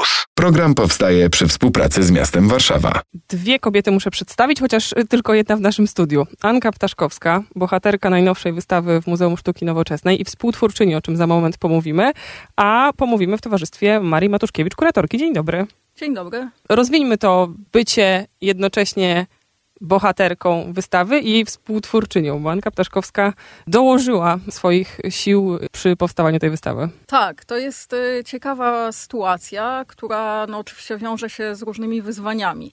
Campus. Program powstaje przy współpracy z miastem Warszawa. Dwie kobiety muszę przedstawić, chociaż tylko jedna w naszym studiu. Anka Ptaszkowska, bohaterka najnowszej wystawy w Muzeum Sztuki Nowoczesnej i współtwórczyni, o czym za moment pomówimy, a pomówimy w towarzystwie Marii Matuszkiewicz, kuratorki. Dzień dobry. Dzień dobry. Rozwiniemy to bycie jednocześnie bohaterką wystawy i jej współtwórczynią, Anka Ptaszkowska dołożyła swoich sił przy powstawaniu tej wystawy. Tak, to jest y, ciekawa sytuacja, która no, oczywiście wiąże się z różnymi wyzwaniami.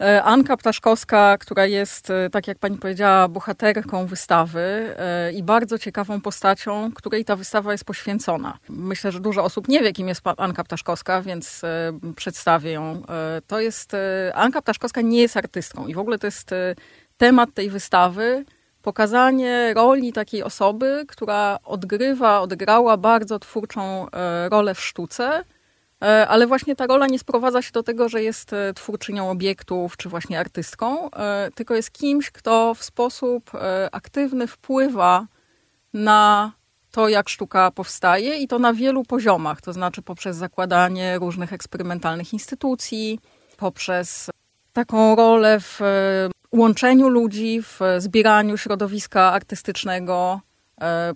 E, Anka Ptaszkowska, która jest, e, tak jak pani powiedziała, bohaterką wystawy e, i bardzo ciekawą postacią, której ta wystawa jest poświęcona. Myślę, że dużo osób nie wie, kim jest Anka Ptaszkowska, więc przedstawię ją. To jest, Anka Ptaszkowska nie jest artystką i w ogóle to jest temat tej wystawy, pokazanie roli takiej osoby, która odgrywa, odgrała bardzo twórczą rolę w sztuce, ale właśnie ta rola nie sprowadza się do tego, że jest e, twórczynią obiektów czy właśnie artystką, e, tylko jest kimś, kto w sposób aktywny wpływa na to, jak sztuka powstaje i to na wielu poziomach, to znaczy poprzez zakładanie różnych eksperymentalnych instytucji, poprzez taką rolę w łączeniu ludzi, w zbieraniu środowiska artystycznego, E,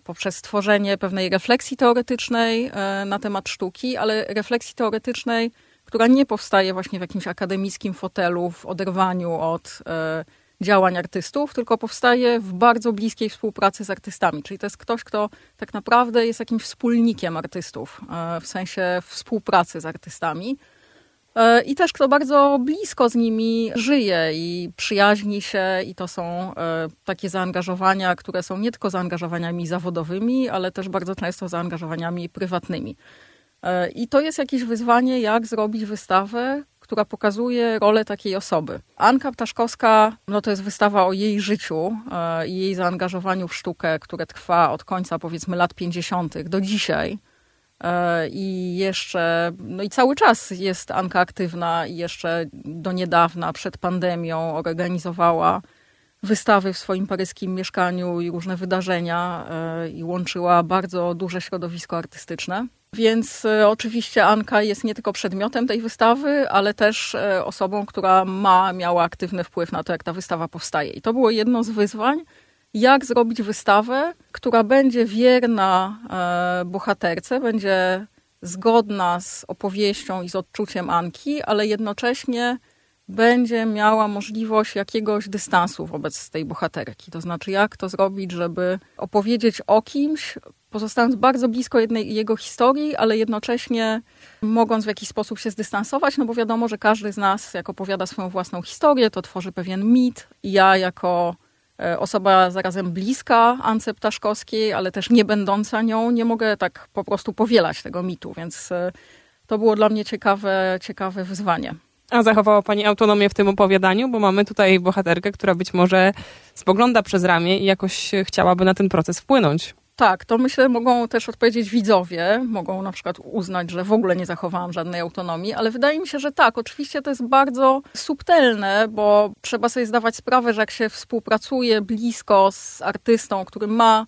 poprzez stworzenie pewnej refleksji teoretycznej e, na temat sztuki, ale refleksji teoretycznej, która nie powstaje właśnie w jakimś akademickim fotelu, w oderwaniu od e, działań artystów, tylko powstaje w bardzo bliskiej współpracy z artystami. Czyli to jest ktoś, kto tak naprawdę jest jakimś wspólnikiem artystów, w sensie współpracy z artystami. E, i też kto bardzo blisko z nimi żyje i przyjaźni się i to są e, takie zaangażowania, które są nie tylko zaangażowaniami zawodowymi, ale też bardzo często zaangażowaniami prywatnymi. E, I to jest jakieś wyzwanie, jak zrobić wystawę, która pokazuje rolę takiej osoby. Anka Ptaszkowska, no to jest wystawa o jej życiu i jej zaangażowaniu w sztukę, które trwa od końca powiedzmy lat 50. do dzisiaj. E, I jeszcze, no i cały czas jest Anka aktywna i jeszcze do niedawna, przed pandemią, organizowała wystawy w swoim paryskim mieszkaniu i różne wydarzenia e, i łączyła bardzo duże środowisko artystyczne. Więc e, oczywiście Anka jest nie tylko przedmiotem tej wystawy, ale też osobą, która ma, miała aktywny wpływ na to, jak ta wystawa powstaje. I to było jedno z wyzwań, jak zrobić wystawę, która będzie wierna e, bohaterce, będzie zgodna z opowieścią i z odczuciem Anki, ale jednocześnie będzie miała możliwość jakiegoś dystansu wobec tej bohaterki. To znaczy, jak to zrobić, żeby opowiedzieć o kimś, pozostając bardzo blisko jednej jego historii, ale jednocześnie mogąc w jakiś sposób się zdystansować, no bo wiadomo, że każdy z nas, jak opowiada swoją własną historię, to tworzy pewien mit. Ja jako osoba zarazem bliska Ance Ptaszkowskiej, ale też nie będąca nią, nie mogę tak po prostu powielać tego mitu, więc e, to było dla mnie ciekawe, ciekawe wyzwanie. A zachowała Pani autonomię w tym opowiadaniu, bo mamy tutaj bohaterkę, która być może spogląda przez ramię i jakoś chciałaby na ten proces wpłynąć. Tak, to myślę mogą też odpowiedzieć widzowie, mogą na przykład uznać, że w ogóle nie zachowałam żadnej autonomii, ale wydaje mi się, że tak, oczywiście to jest bardzo subtelne, bo trzeba sobie zdawać sprawę, że jak się współpracuje blisko z artystą, który ma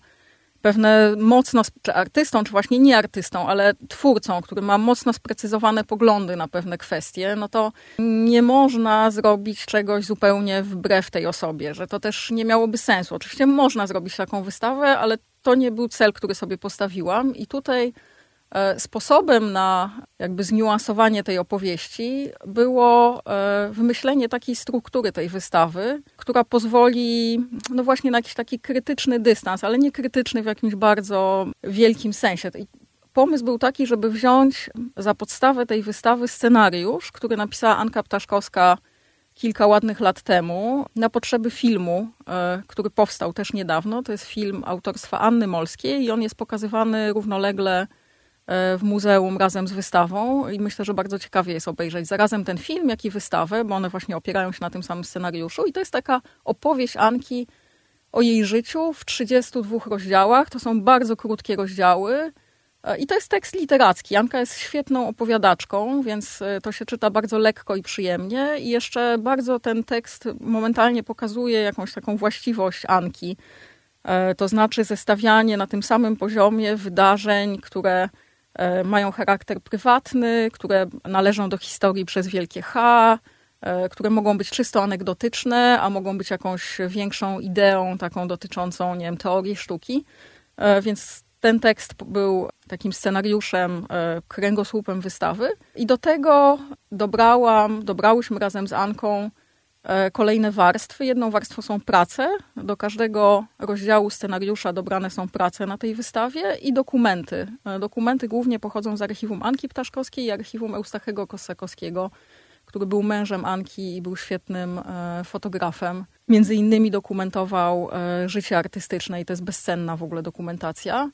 pewne mocno, czy artystą, czy właśnie nie artystą, ale twórcą, który ma mocno sprecyzowane poglądy na pewne kwestie, no to nie można zrobić czegoś zupełnie wbrew tej osobie, że to też nie miałoby sensu. Oczywiście można zrobić taką wystawę, ale to nie był cel, który sobie postawiłam i tutaj sposobem na jakby zniuansowanie tej opowieści było e, wymyślenie takiej struktury tej wystawy, która pozwoli no właśnie na jakiś taki krytyczny dystans, ale nie krytyczny w jakimś bardzo wielkim sensie. Pomysł był taki, żeby wziąć za podstawę tej wystawy scenariusz, który napisała Anka Ptaszkowska kilka ładnych lat temu na potrzeby filmu, e, który powstał też niedawno. To jest film autorstwa Anny Molskiej i on jest pokazywany równolegle e, w muzeum razem z wystawą i myślę, że bardzo ciekawie jest obejrzeć zarazem ten film, jak i wystawę, bo one właśnie opierają się na tym samym scenariuszu i to jest taka opowieść Anki o jej życiu w 32 rozdziałach. To są bardzo krótkie rozdziały, E, I to jest tekst literacki. Janka jest świetną opowiadaczką, więc e, to się czyta bardzo lekko i przyjemnie. I jeszcze bardzo ten tekst momentalnie pokazuje jakąś taką właściwość Anki. E, to znaczy zestawianie na tym samym poziomie wydarzeń, które e, mają charakter prywatny, które należą do historii przez wielkie H, e, które mogą być czysto anegdotyczne, a mogą być jakąś większą ideą taką dotyczącą, nie wiem, teorii sztuki. E, więc ten tekst był takim scenariuszem, kręgosłupem wystawy. I do tego dobrałam, dobrałyśmy razem z Anką E, kolejne warstwy. Jedną warstwą są prace. Do każdego rozdziału scenariusza dobrane są prace na tej wystawie i dokumenty. E, dokumenty głównie pochodzą z archiwum Anki Ptaszkowskiej i archiwum Eustachego Kosakowskiego, który był mężem Anki i był świetnym e, fotografem. Między innymi dokumentował życie artystyczne i to jest bezcenna w ogóle dokumentacja.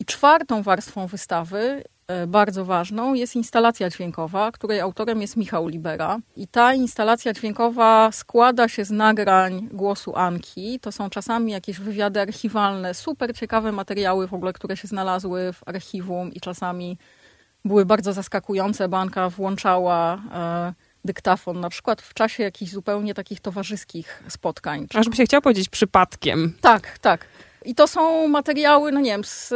I czwartą warstwą wystawy E, bardzo ważną jest instalacja dźwiękowa, której autorem jest Michał Libera. I ta instalacja dźwiękowa składa się z nagrań głosu Anki. To są czasami jakieś wywiady archiwalne, super ciekawe materiały w ogóle, które się znalazły w archiwum i czasami były bardzo zaskakujące, bo Anka włączała e, dyktafon, na przykład w czasie jakichś zupełnie takich towarzyskich spotkań. Aż by się chciał powiedzieć przypadkiem. Tak, tak. I to są materiały, no nie wiem, z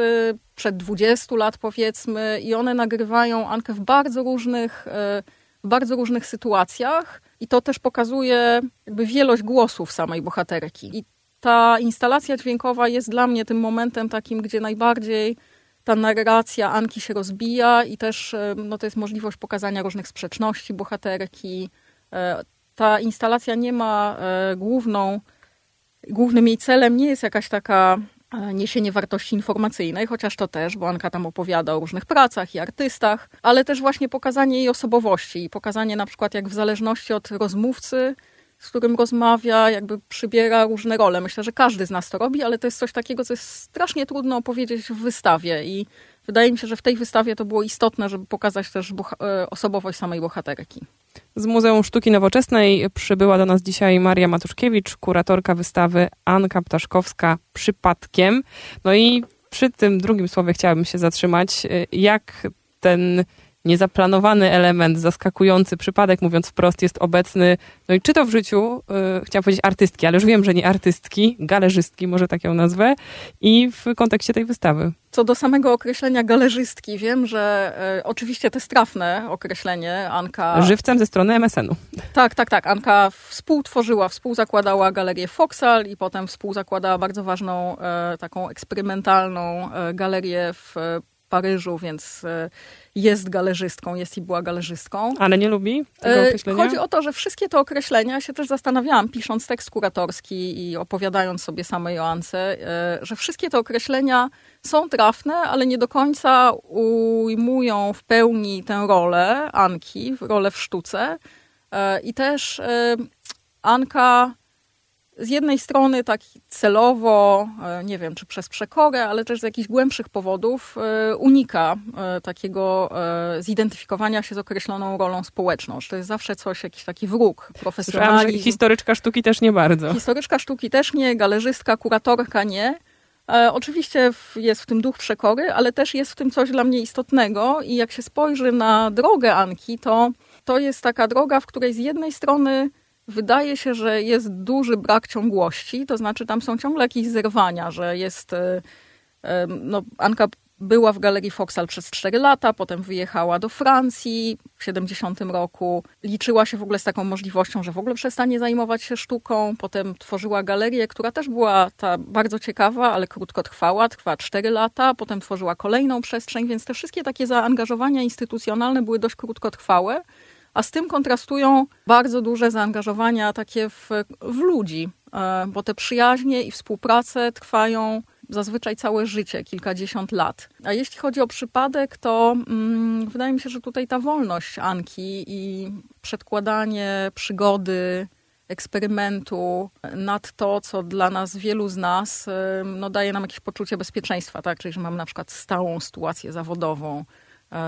przed 20 lat powiedzmy i one nagrywają Ankę w bardzo różnych, e, w bardzo różnych sytuacjach i to też pokazuje jakby wielość głosów samej bohaterki. I ta instalacja dźwiękowa jest dla mnie tym momentem takim, gdzie najbardziej ta narracja Anki się rozbija i też e, no, to jest możliwość pokazania różnych sprzeczności bohaterki. E, ta instalacja nie ma główną, głównym jej celem nie jest jakaś taka niesienie wartości informacyjnej, chociaż to też, bo Anka tam opowiada o różnych pracach i artystach, ale też właśnie pokazanie jej osobowości i pokazanie na przykład jak w zależności od rozmówcy, z którym rozmawia, jakby przybiera różne role. Myślę, że każdy z nas to robi, ale to jest coś takiego, co jest strasznie trudno opowiedzieć w wystawie i wydaje mi się, że w tej wystawie to było istotne, żeby pokazać też e, osobowość samej bohaterki. Z Muzeum Sztuki Nowoczesnej przybyła do nas dzisiaj Maria Matuszkiewicz, kuratorka wystawy Anka Ptaszkowska Przypadkiem. No i przy tym drugim słowie chciałabym się zatrzymać. Jak ten niezaplanowany element, zaskakujący przypadek, mówiąc wprost, jest obecny, no i czy to w życiu, yy, chciałam powiedzieć artystki, ale już wiem, że nie artystki, galerzystki, może tak ją nazwę, i w kontekście tej wystawy. Co do samego określenia galerzystki, wiem, że y, oczywiście to jest trafne określenie. Anka. Żywcem ze strony MSN-u. Tak, tak, tak. Anka współtworzyła, współzakładała galerię Foxal i potem współzakładała bardzo ważną, y, taką eksperymentalną y, galerię w Paryżu, więc jest galerzystką, jest i była galerzystką. Ale nie lubi tego e, określenia? Chodzi o to, że wszystkie te określenia, się też zastanawiałam, pisząc tekst kuratorski i opowiadając sobie samej Joance, e, że wszystkie te określenia są trafne, ale nie do końca ujmują w pełni tę rolę Anki, rolę w sztuce. E, I też Anka z jednej strony tak celowo, e, nie wiem czy przez przekorę, ale też z jakichś głębszych powodów e, unika e, takiego zidentyfikowania się z określoną rolą społeczną. Że to jest zawsze coś, jakiś taki wróg, profesjonalizm. historyczka sztuki też nie bardzo. Historyczka sztuki też nie, galerzystka, kuratorka nie. Oczywiście jest w tym duch przekory, ale też jest w tym coś dla mnie istotnego i jak się spojrzy na drogę Anki, to to jest taka droga, w której z jednej strony wydaje się, że jest duży brak ciągłości, to znaczy tam są ciągle jakieś zerwania, że jest. E, no, Anka była w galerii Foxal przez 4 lata, potem wyjechała do Francji w 70 roku. Liczyła się w ogóle z taką możliwością, że w ogóle przestanie zajmować się sztuką. Potem tworzyła galerię, która też była ta bardzo ciekawa, ale krótko trwała, trwa 4 lata. Potem tworzyła kolejną przestrzeń, więc te wszystkie takie zaangażowania instytucjonalne były dość krótkotrwałe a z tym kontrastują bardzo duże zaangażowania takie w, w ludzi, e, bo te przyjaźnie i współprace trwają zazwyczaj całe życie, kilkadziesiąt lat. A jeśli chodzi o przypadek, to mm, wydaje mi się, że tutaj ta wolność Anki i przedkładanie przygody, eksperymentu nad to, co dla nas, wielu z nas, e, no, daje nam jakieś poczucie bezpieczeństwa, tak? Czyli, że mamy na przykład stałą sytuację zawodową,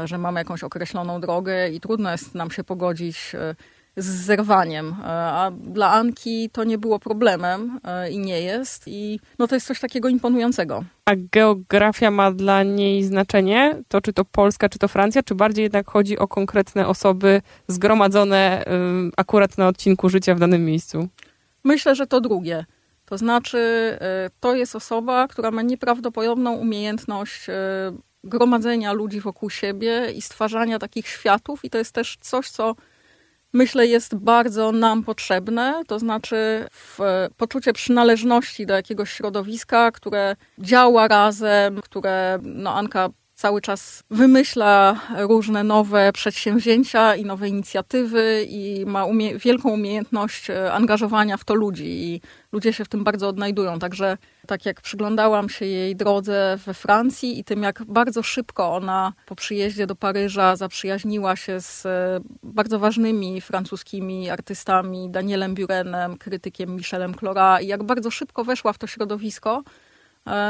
że mamy jakąś określoną drogę i trudno jest nam się pogodzić e, z zerwaniem. E, a dla Anki to nie było problemem i nie jest. I no to jest coś takiego imponującego. A geografia ma dla niej znaczenie? To czy to Polska, czy to Francja? Czy bardziej jednak chodzi o konkretne osoby zgromadzone akurat na odcinku życia w danym miejscu? Myślę, że to drugie. To znaczy, to jest osoba, która ma nieprawdopodobną umiejętność gromadzenia ludzi wokół siebie i stwarzania takich światów, i to jest też coś, co myślę jest bardzo nam potrzebne, to znaczy poczucie przynależności do jakiegoś środowiska, które działa razem, które no Anka cały czas wymyśla różne nowe przedsięwzięcia i nowe inicjatywy i ma umie wielką umiejętność e, angażowania w to ludzi i ludzie się w tym bardzo odnajdują. Także tak jak przyglądałam się jej drodze we Francji i tym, jak bardzo szybko ona po przyjeździe do Paryża zaprzyjaźniła się z e, bardzo ważnymi francuskimi artystami, Danielem Burenem, krytykiem Michelem Clora i jak bardzo szybko weszła w to środowisko,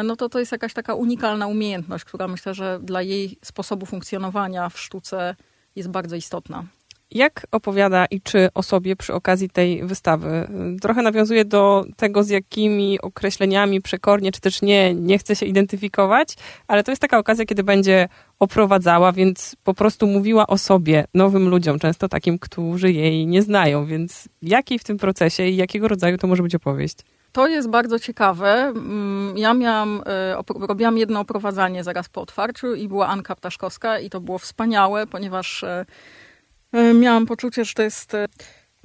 no to to jest jakaś taka unikalna umiejętność, która myślę, że dla jej sposobu funkcjonowania w sztuce jest bardzo istotna. Jak opowiada i czy o sobie przy okazji tej wystawy? Trochę nawiązuje do tego, z jakimi określeniami przekornie, czy też nie, nie chce się identyfikować, ale to jest taka okazja, kiedy będzie oprowadzała, więc po prostu mówiła o sobie nowym ludziom, często takim, którzy jej nie znają. Więc jakiej w tym procesie i jakiego rodzaju to może być opowieść? To jest bardzo ciekawe. Mm, ja miałam, e, robiłam jedno oprowadzanie zaraz po otwarciu i była Anka Ptaszkowska i to było wspaniałe, ponieważ e, e, miałam poczucie, że to jest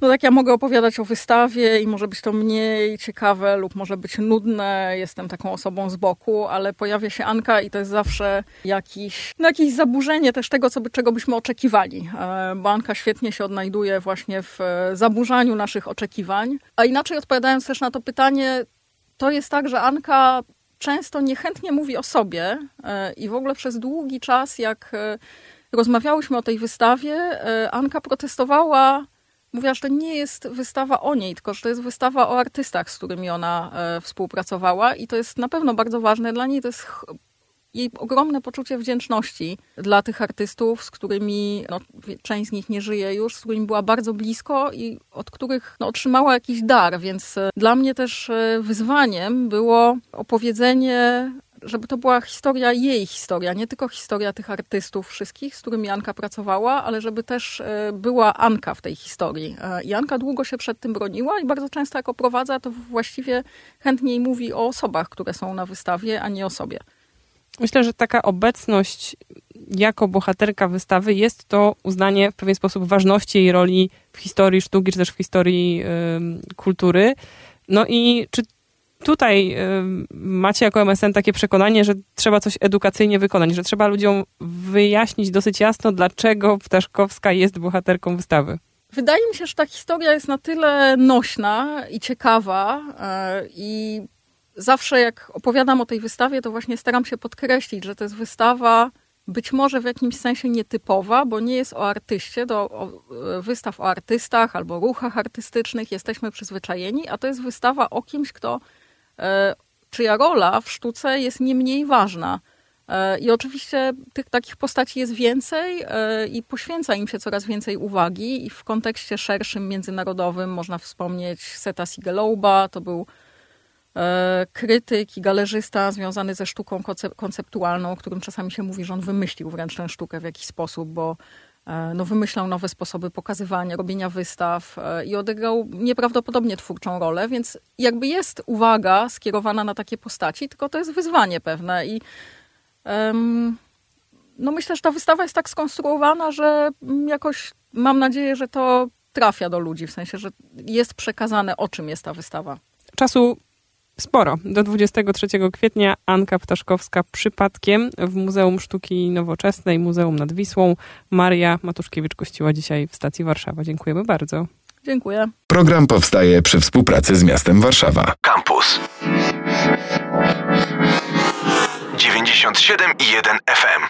no tak, ja mogę opowiadać o wystawie i może być to mniej ciekawe lub może być nudne. Jestem taką osobą z boku, ale pojawia się Anka i to jest zawsze jakiś, no jakieś zaburzenie też tego, co czego byśmy oczekiwali. E, bo Anka świetnie się odnajduje właśnie w e, zaburzaniu naszych oczekiwań. A inaczej odpowiadając też na to pytanie, to jest tak, że Anka często niechętnie mówi o sobie e, i w ogóle przez długi czas, jak rozmawiałyśmy o tej wystawie, Anka protestowała mówiła, że to nie jest wystawa o niej, tylko że to jest wystawa o artystach, z którymi ona e, współpracowała i to jest na pewno bardzo ważne dla niej. To jest jej ogromne poczucie wdzięczności dla tych artystów, z którymi no, część z nich nie żyje już, z którymi była bardzo blisko i od których no, otrzymała jakiś dar. Więc e, dla mnie też e, wyzwaniem było opowiedzenie żeby to była historia jej historia, nie tylko historia tych artystów wszystkich, z którymi Anka pracowała, ale żeby też e, była Anka w tej historii. E, I Anka długo się przed tym broniła i bardzo często jak oprowadza, to właściwie chętniej mówi o osobach, które są na wystawie, a nie o sobie. Myślę, że taka obecność jako bohaterka wystawy jest to uznanie w pewien sposób ważności jej roli w historii sztuki, czy też w historii kultury. No i czy tutaj macie jako MSN takie przekonanie, że trzeba coś edukacyjnie wykonać, że trzeba ludziom wyjaśnić dosyć jasno, dlaczego Ptaszkowska jest bohaterką wystawy. Wydaje mi się, że ta historia jest na tyle nośna i ciekawa e, i zawsze jak opowiadam o tej wystawie, to właśnie staram się podkreślić, że to jest wystawa być może w jakimś sensie nietypowa, bo nie jest o artyście, do o, e, wystaw o artystach albo ruchach artystycznych jesteśmy przyzwyczajeni, a to jest wystawa o kimś, kto czyja rola w sztuce jest nie mniej ważna. E, I oczywiście tych takich postaci jest więcej e, i poświęca im się coraz więcej uwagi. I w kontekście szerszym, międzynarodowym można wspomnieć Seta Sigelouba, to był krytyk i galerzysta związany ze sztuką konceptualną, o którym czasami się mówi, że on wymyślił wręcz tę sztukę w jakiś sposób, bo E, no, wymyślał nowe sposoby pokazywania, robienia wystaw e, i odegrał nieprawdopodobnie twórczą rolę, więc jakby jest uwaga skierowana na takie postaci, tylko to jest wyzwanie pewne i um, no myślę, że ta wystawa jest tak skonstruowana, że jakoś mam nadzieję, że to trafia do ludzi, w sensie, że jest przekazane, o czym jest ta wystawa. Czasu sporo. Do 23 kwietnia Anka Ptaszkowska przypadkiem w Muzeum Sztuki Nowoczesnej, Muzeum nad Wisłą. Maria Matuszkiewicz gościła dzisiaj w stacji Warszawa. Dziękujemy bardzo. Dziękuję. Program powstaje przy współpracy z miastem Warszawa. Campus 97 i 1 FM.